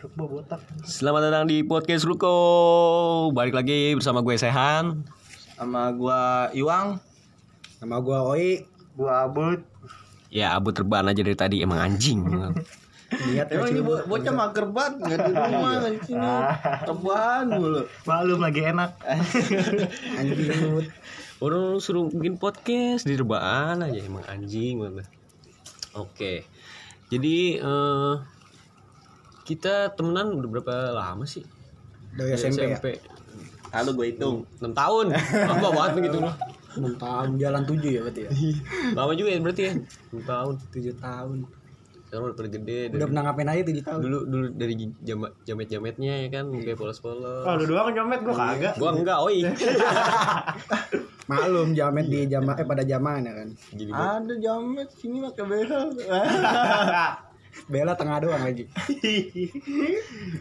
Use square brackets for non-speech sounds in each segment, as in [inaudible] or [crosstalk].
Botak. Selamat datang di podcast Ruko. Balik lagi bersama gue Sehan. sama gua Iwang Nama gua Oi. Gua Abut. Ya, abu terban aja dari tadi emang anjing. Lihat emang ini bo- bocah mager banget nggak di rumah di sini rebahan mulu Malum lagi enak. [laughs] anjing Orang suruh bikin podcast di rebahan aja emang anjing banget. Oke. Jadi eh, kita temenan udah berapa lama sih? Dari SMP, ya. lalu gue hitung 6 tahun. Lama [laughs] banget gitu loh. 6 tahun jalan 7 ya berarti ya. Lama juga ya berarti ya. 6 tahun. 7 tahun. Sekarang udah pada gede. Udah Dari, pernah ngapain aja 7 tahun. dulu dulu dari jamet jamet jametnya ya kan kayak polos-polos. lu doang nyomet gua kagak. Gua enggak, oi. [laughs] Maklum jamet di jama eh pada zaman ya kan. Gini ada jamet sini pakai behel [laughs] Bela tengah doang lagi.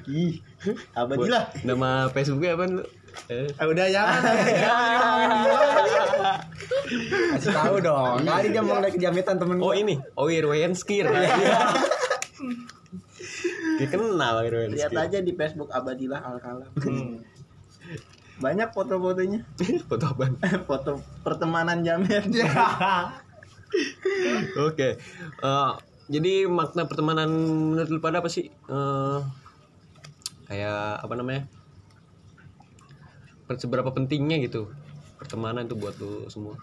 ih apa lah? Nama Facebooknya apa lu? Eh, Ah, udah jangan. Kasih tahu dong. Kali dia mau naik jametan temen Oh ini, Oir Wayenskir. Dia kenal Oir lihat aja di Facebook Abadilah Al Kalam banyak foto-fotonya. [laughs] Foto apaan? foto pertemanan jamet. [laughs] Oke. Eh, jadi makna pertemanan menurut lu pada apa sih? Eh, kayak apa namanya? Seberapa pentingnya gitu pertemanan itu buat lu semua?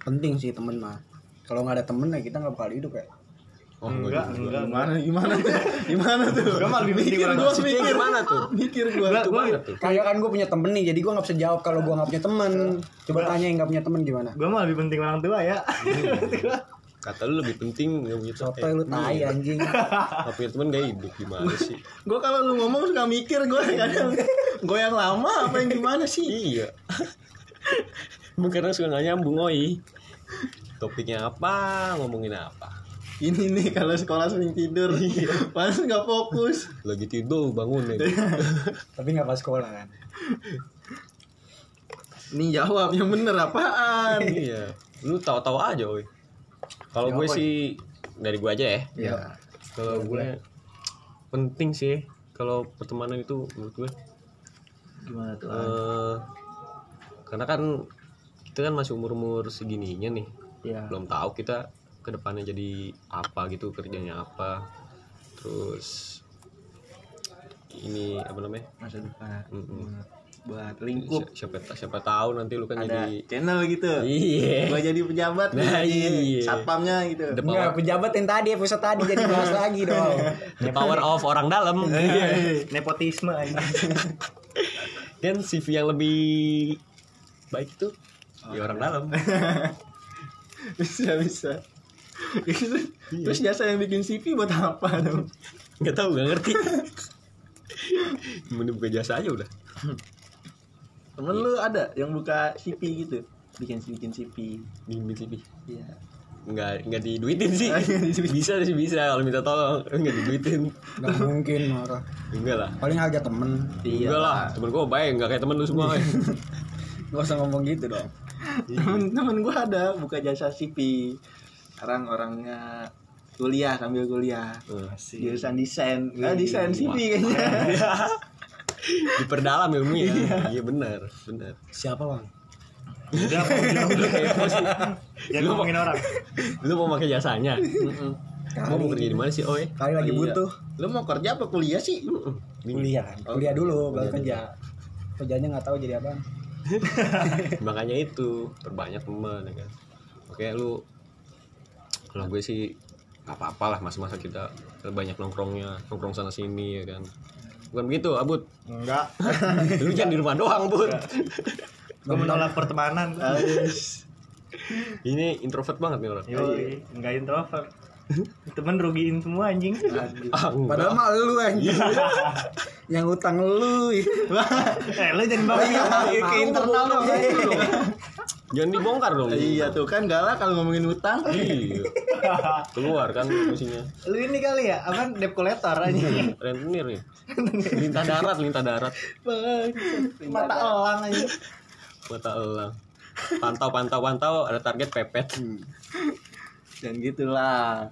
Penting sih temen mah. Kalau nggak ada temen ya kita nggak bakal hidup ya. Oh, enggak, enggak. gimana gimana tuh [laughs] gimana tuh Gua mah lebih mikir Maksudnya mikir gimana tuh? mikir mana tuh? Kayak kan gue punya temen nih, jadi gue nggak bisa jawab kalau gue nggak punya temen. Coba tanya yang nggak punya temen gimana? Gue mah lebih penting orang tua ya. [laughs] Kata lu lebih penting nggak punya teman. Sotoy lu tai anjing. Nggak punya teman gak hidup gimana sih? Gue kalau lu ngomong suka mikir gue kadang gue yang lama apa yang gimana sih? Iya. [laughs] Emang suka gak nyambung oi. Topiknya apa, ngomongin apa. Ini nih kalau sekolah sering tidur, pas nggak fokus. Lagi tidur bangun ya. [laughs] Tapi nggak pas sekolah kan. Nih jawab yang bener apaan? iya. Lu tahu-tahu aja oi. Kalau gue sih dari gue aja ya. Iya. Kalau gue penting sih kalau pertemanan itu menurut gue Gimana tuh? eh karena kan kita kan masih umur-umur segininya nih. Ya. belum tahu kita ke depannya jadi apa gitu kerjanya apa terus ini apa namanya Masa depan Mm-mm. Buat lingkup Si- siapa siapa tahu nanti lu kan ada jadi channel gitu. iya Gue jadi pejabat, Nah, gua jadi iya. satpamnya gitu. the power, pejabat yang tadi episode tadi jadi bahas [laughs] lagi dong. the power of orang dalam Iya. Nepotisme aja. [laughs] kan CV yang lebih baik tuh ya orang dalam [laughs] bisa bisa. Terus jasa yang bikin CV buat apa dong? nggak tahu nggak ngerti Mending buka jasa aja udah Temen lu ada yang buka CV gitu? Bikin bikin CV. bikin CV Iya. nggak nggak diduitin sih [laughs] bisa sih bisa kalau minta tolong [laughs] nggak diduitin Nggak mungkin marah. enggak lah Paling harga temen. Iya. enggak lah temen gue baik nggak kayak temen lu semua [laughs] eh. Gak usah ngomong gitu dong. Temen-temen gue ada buka jasa CV. Sekarang orangnya kuliah sambil kuliah. Eh, Jurusan desain. Ah, desain CV kayaknya. Diperdalam ilmunya iya benar benar Siapa bang? Udah, udah, udah. Ngomongin orang. lu mau pakai jasanya mau mau kerja di mana sih oh eh Kali lagi Iya. butuh. Lu mau kerja apa kuliah sih? Kuliah kan. Kuliah dulu baru kerja. Kerjanya nggak tahu jadi apa. [laughs] makanya itu perbanyak teman ya kan oke lu kalau gue sih nggak apa-apa lah masa-masa kita banyak nongkrongnya nongkrong sana sini ya kan bukan begitu abut Enggak. [laughs] lu jangan di rumah doang bud Gue menolak pertemanan. ini introvert banget nih orang Yoi, enggak introvert. Temen rugiin semua anjing. ah. Padahal mah lu anjing. yang utang lu. [laughs] eh, lu jangan bawa ke internal dong. Jangan dibongkar dong. Iya tuh kan galak kalau ngomongin utang. iya. [laughs] Keluar kan musiknya Lu ini kali ya, apa debt collector anjing. rentenir nih lintah darat lintah darat. Mata elang anjing. mata elang. Pantau pantau pantau ada target pepet. Dan gitulah.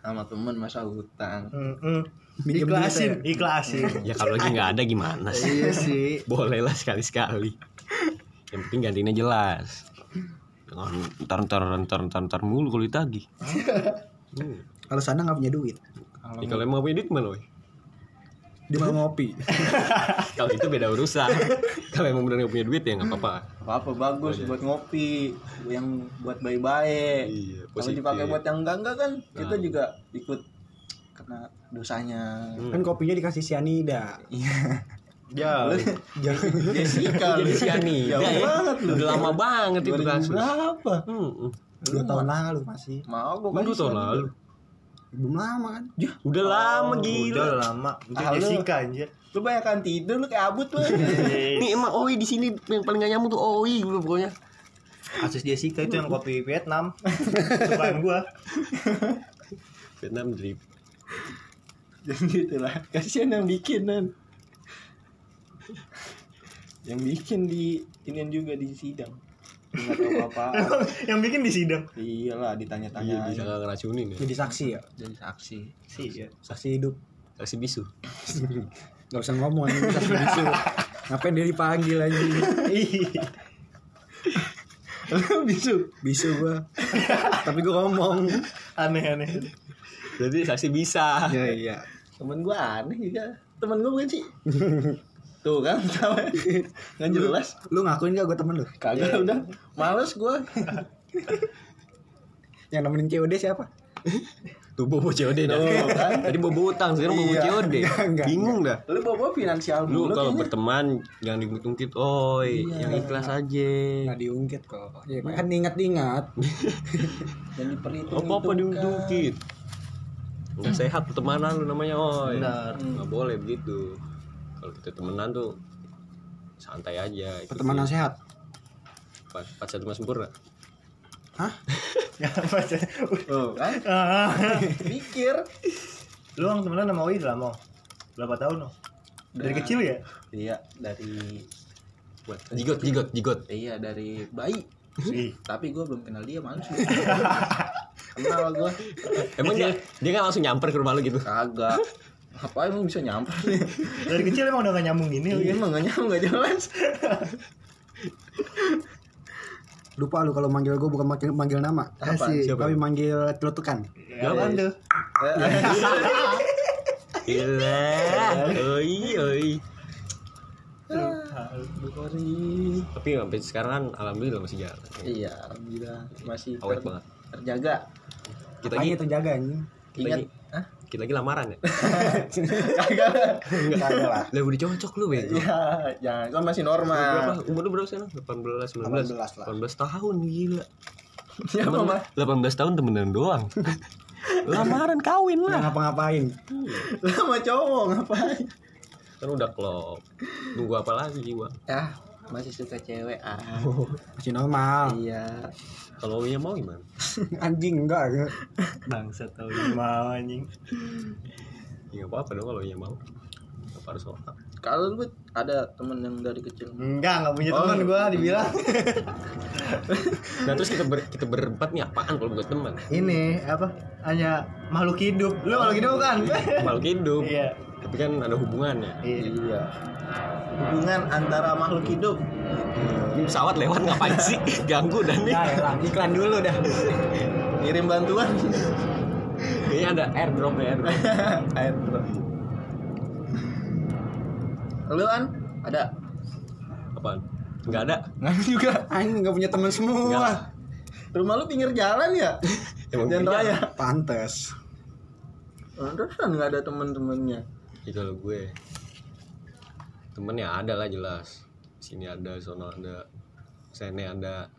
sama temen masa hutang. Mm-mm. Minjem Ikhlasin, duit ikhlasin. ya kalau lagi nggak ada gimana sih? Iya sih. Boleh lah sekali sekali yang penting gantinya jelas Jangan ntar ntar ntar ntar ntar mulu kalau ditagih hmm. [laughs] Kalau sana nggak punya duit, Ya, kalau emang punya duit mana woy? dia mau ngopi. [laughs] kalau itu beda urusan [laughs] kalau emang bener nggak punya duit ya nggak apa-apa apa apa bagus buat ngopi yang buat baik-baik iya kalau dipakai buat yang enggak enggak kan kita Nah. juga ikut kena dosanya Hmm. Kan kopinya dikasih sianida. iya ya [laughs] Jessica jadi si Ani Jauh ya, banget lu. udah lama banget itu 2000 kasus berapa hmm. Dua tahun lalu masih. mau gua Kan dua tahun lalu Belum lama kan? udah lama Udah gila lama. Itu Ah, lu. Jessica anjir. lu banyak tidur lu kayak abut lu nih emang Oi di sini yang paling gak nyambung tuh Oi gue pokoknya Kasus Jessica itu yang kopi Vietnam. Bukan gua. Vietnam drip jadi gitulah kasihan yang bikin kan yang bikin di inian juga di sidang nggak tahu apa [laughs] yang bikin di sidang. iyalah iya ditanya-tanya bisa nggak ngeracunin ya Jadi saksi ya, jadi saksi Sih ya. saksi hidup. kasih bisu [laughs] Gak usah ngomong aja saksi bisu. [laughs] Ngapain dia dipanggil aja? lu bisu Bisu gua. Tapi gua ngomong. Aneh-aneh. jadi saksi bisa Ya iya. temen gua aneh juga temen gua bukan sih tuh kan [laughs] sama nggak jelas Lu ngakuin gak gua temen lu? kagak udah males gua [laughs] Yang nemenin COD siapa? tuh bobo COD dah Tuh, [laughs] kan? tadi bobo utang sekarang bobo Iya. COD Enggak, enggak, bingung dah lu bawa finansial lu dulu kalau kayaknya. berteman jangan diungkit oi yang ikhlas aja Nggak diungkit kok. Ya kan ingat-ingat. dan diperhitung apa apa diungkit nggak sehat pertemanan lu namanya oi Benar. nggak boleh begitu kalau kita temenan tuh santai aja Pertemanan sehat. empat empat satu mas sempurna Hah? [laughs] Ya, baca. tuh kan [laughs] mikir Lu yang temenan sama Oi udah lama. Berapa tahun lo? Dari Udah. kecil ya? iya dari buat jigot jigot jigot iya dari bayi tapi gua belum kenal dia males [laughs] gua. kenal gua emang dia dia nggak langsung nyamper ke rumah lu gitu kagak apa emang bisa nyamper [laughs] Dari kecil emang udah gak nyambung gini Iya ya? emang gak nyambung gak jelas [laughs] Lupa lu kalau manggil gua bukan manggil, manggil nama. Apa? Asik. Siapa? Tapi manggil celutukan. Ya apaan tuh? [laughs] gila oi oi tapi sampai sekarang kan alhamdulillah masih jalan iya alhamdulillah masih awet ter- banget terjaga kita Apanya lagi terjaga kita ingat Hah? Kita lagi lamaran ya? Kagak. Kagak lah. Lah udah cocok lu bego. Iya jangan kan masih berapa? normal. Umur lu berapa sekarang 18 19 18 lah. 18 tahun gila. Siapa mah 18 tahun temenan doang. [laughs] Lamaran kawin lah. Ngapa-ngapain. sama cowok ngapain? Kan udah klop. Nunggu apa lagi jiwa ya masih suka cewek ah. Masih normal. iya. Kalau ya mau gimana [laughs] Anjing enggak. enggak. Bangsa yang mau anjing. ya nggak apa-apa dong kalau ya mau apa harus nolak kalau lu ada temen yang dari kecil Enggak, enggak punya Oh. teman gua dibilang. nah terus kita ber, kita berempat nih apaan kalau buat teman Ini apa? Hanya makhluk hidup. Lu makhluk hidup kan? makhluk hidup Iya. tapi kan ada hubungannya Iya. iya hubungan antara makhluk hidup ini pesawat lewat ngapain sih? [laughs] Ganggu dan nih Ya, ya, iklan dulu dah. ngirim bantuan. Kayaknya ada airdrop ya airdrop. [laughs] Air bro lu kan ada? Apaan? Nggak ada. Nggak juga. Anjing enggak punya teman Nggak. semua. rumah lu pinggir jalan ya? [laughs] Emang jalan raya. Pantes. Pantesan nggak ada temen-temennya. Ya kalau gue. Temennya ada lah jelas sini ada sono ada sene ada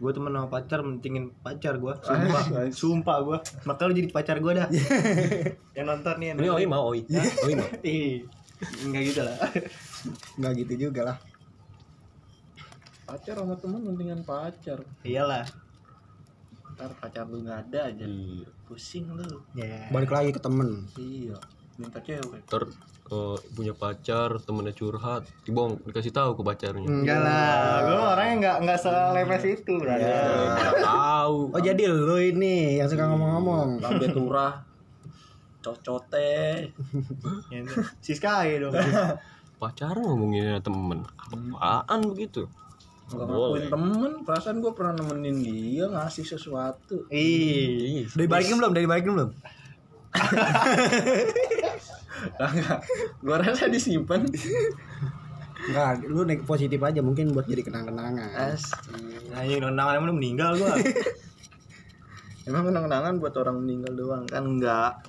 Gue temen sama pacar mentingin pacar gua. Ah, Sumpah. nice. Sumpah gua. Maka lu jadi pacar gua dah. [laughs] yang nonton nih. yang ini oi mau oi oi mau [laughs] Ih. Enggak gitu lah. Enggak gitu juga lah. pacar sama temen mendingan pacar Iyalah. ntar pacar lu nggak ada aja Iya. pusing lu Ya. Balik lagi ke temen. iya minta cewek Ntar eh, punya pacar, temennya curhat, dibong dikasih tahu ke pacarnya. Enggak lah, gue orangnya enggak enggak seleves itu, berarti. Nggak tahu. [laughs] Oh jadi lu ini yang suka ngomong-ngomong. lambe turah cocote [laughs] Si Sky dong. [laughs] Pacaran ngomongin temen. Apaan begitu? Gak ngakuin temen perasaan gue pernah nemenin dia ngasih sesuatu Ih, Udah dibalikin belum? Udah dibalikin belum? Gue rasa disimpan Enggak, lu naik positif aja mungkin buat jadi kenang-kenangan. as anjing nonangan emang udah meninggal gua. [laughs] emang kenang-kenangan buat orang meninggal doang kan enggak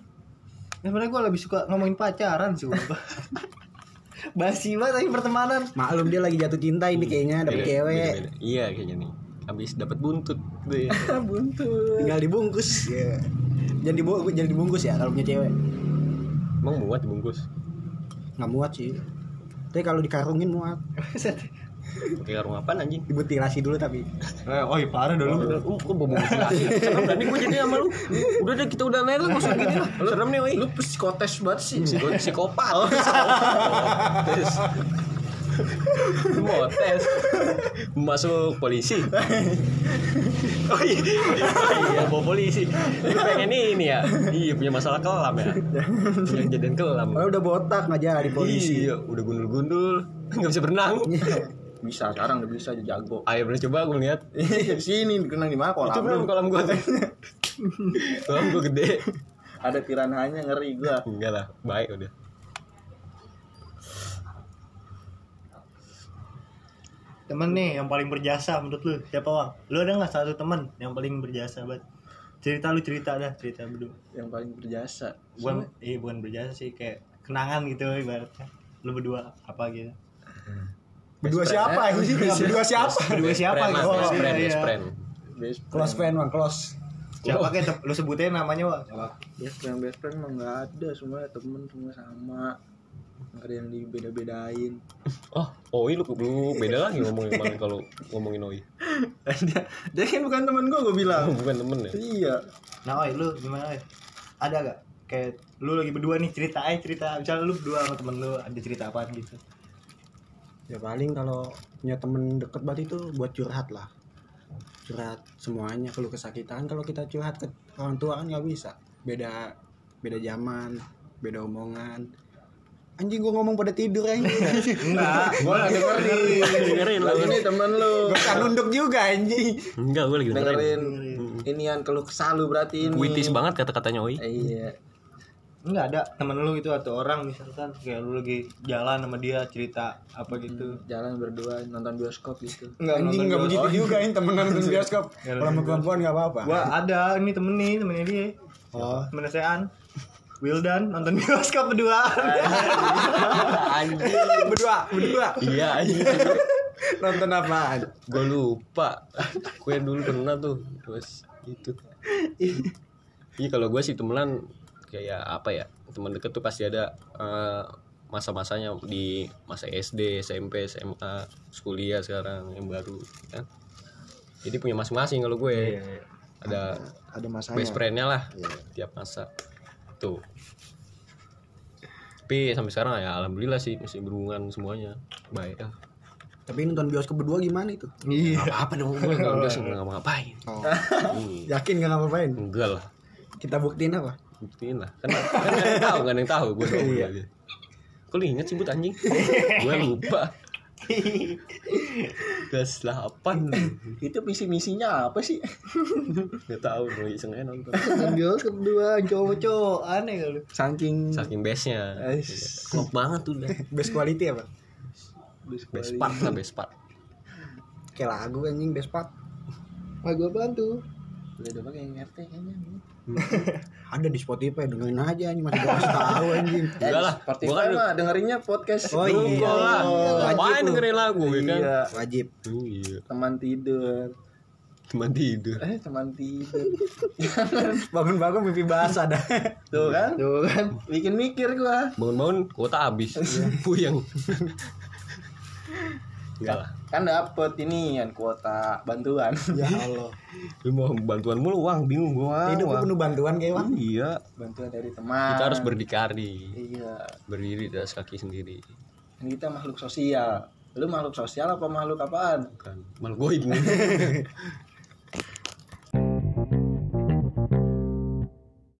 Nah, sebenarnya gue lebih suka ngomongin pacaran sih. [laughs] Basi banget tapi pertemanan. Maklum dia lagi jatuh cinta ini kayaknya dapet Beda- cewek. Iya kayaknya nih. Habis dapat buntut tuh ya. [laughs] buntut Tinggal dibungkus. Iya. Jangan dibungkus, jangan dibungkus ya kalau punya cewek. Emang muat dibungkus. Nggak muat sih. Tapi kalau dikarungin muat. Pakai karung apaan anjing? Dimutilasi dulu tapi. Eh, oh iya parah dulu. Lu kok bawa mutilasi? [laughs] Serem dah nih gue jadi sama lu. Udah deh kita udah naik lah masuk gini lah. Serem nih woi. lu psikotes banget sih Gue psikopat. [laughs] Oh, mau tes. Masuk polisi. [laughs] Oh iya. Oh iya, polisi. Lu pengen ini ya? Iya, punya masalah kelam ya. Punya kejadian kelam. Kalau udah botak nggak jadi polisi. Iya, udah gundul-gundul. Nggak bisa berenang. bisa sekarang udah bisa jago Ayo pernah coba gue lihat. di sini kenang di mana kolam Coba kolam gue tuh. [laughs] Kolam gue gede. ada piranhanya ngeri gua Enggak lah, baik udah. Temen nih yang paling berjasa menurut lu siapa bang? Lu ada nggak satu temen yang paling berjasa banget? Cerita lu cerita dah cerita berdua. yang paling berjasa Bukan, iya bukan berjasa sih kayak kenangan gitu ibaratnya. Lu berdua apa gitu? Berdua Best siapa ini? Berdua siapa? Berdua siapa gitu? best friend, iya, best iya. friend. best Close friend bang, close. Siapa kayak lu sebutin namanya bang? best friend best friend mah nggak ada semua temen semua sama ada yang dibeda-bedain Oh, [laughs] Oi lu, lu beda lagi ngomongin mana kalau ngomongin Oi. [laughs] dia, dia kan bukan temen gua gua bilang Oh, [laughs] bukan temen ya? iya Nah, oi, lu gimana? Oi? Ada gak? Kayak lu lagi berdua nih cerita aja cerita. Misalnya lu berdua sama temen lu ada cerita apaan gitu. Ya paling kalau punya temen deket banget itu buat curhat lah. Curhat semuanya kalau kesakitan kalau kita curhat ke orang tua kan nggak bisa. Beda beda zaman, beda omongan. Anjing gua ngomong pada tidur anjing. [laughs] Enggak. gua lagi dengerin Dengerin lagi lu. nih temen lu Gua kan nunduk juga anjing. Enggak, gue lagi dengerin. dengerin inian keluh kesah lu berarti ini Puitis banget kata-katanya Oi. Eh, iya Enggak ada temen lu itu atau orang misalkan kayak lu lagi jalan sama dia cerita apa gitu. jalan berdua nonton bioskop gitu Enggak Anjing nggak begitu juga ini temenan nonton bioskop. Ya, Kalau sama perempuan nggak apa-apa. Gua ada ini temen nih, temennya dia. Oh, Temennya Sean. Wildan nonton bioskop berdua. Anjing. [laughs] berdua, berdua. Iya, anjing. Nonton apaan? Gue lupa. Gue dulu pernah tuh. Terus itu. Iya kalau gue sih temenan kayak apa ya? Teman deket tuh pasti ada eh, masa-masanya di masa SD, SMP, SMA, kuliah sekarang yang baru kan. Jadi punya masing-masing kalau gue. Ada Ada masanya. best friendnya lah tiap masa tuh tapi sampai sekarang ya alhamdulillah sih masih berhubungan semuanya baik ya Tapi nonton bioskop berdua gimana itu? Iya. apa dong gue [laughs] nggak udah [laughs] nggak ngapa-ngapain Oh. Hmm, Yakin gak ngapa-ngapain? enggak lah Kita buktiin apa? buktiin lah kan kan nggak ada yang tahu nggak ada yang tahu gue doang Iya. aja kok lu inget sih but anjing [laughs] gue lupa kelas 8 itu misi misinya apa sih nggak tahu mau iseng aja nonton Nonton bioskop berdua cowok-cowok aneh kali. saking saking bestnya Ais. klop banget tuh udah Best quality apa? best part lah best part Kayak lagu anjing best part. Lagu apaan tuh? Udah udah pakai RT kayaknya [laughs] Ada di Spotify dengerin aja anjing. Masih gak tahu anjing. [laughs] enggak lah. Spotify gua kan mah dengerinnya podcast. Oh, iya. Lah. Wajib ngapain lu. dengerin lagu ya kan? Iya. Wajib. iya. Teman tidur. Teman tidur. Eh teman tidur. [laughs] Bangun-bangun mimpi basah dah. tuh kan? Tuh kan. bikin mikir gua. Bangun-bangun kuota habis. Puyeng enggak lah kan dapet ini kan kuota bantuan. [laughs] Ya Allah. Lu mau bantuan mulu uang bingung gua hidupnya uang. penuh bantuan kayak Wan iya. Bantuan dari teman. Kita harus berdikari. Iya. Berdiri di atas kaki sendiri. Kan kita makhluk sosial. Lu makhluk sosial apa makhluk apaan? Kan malu goib [laughs]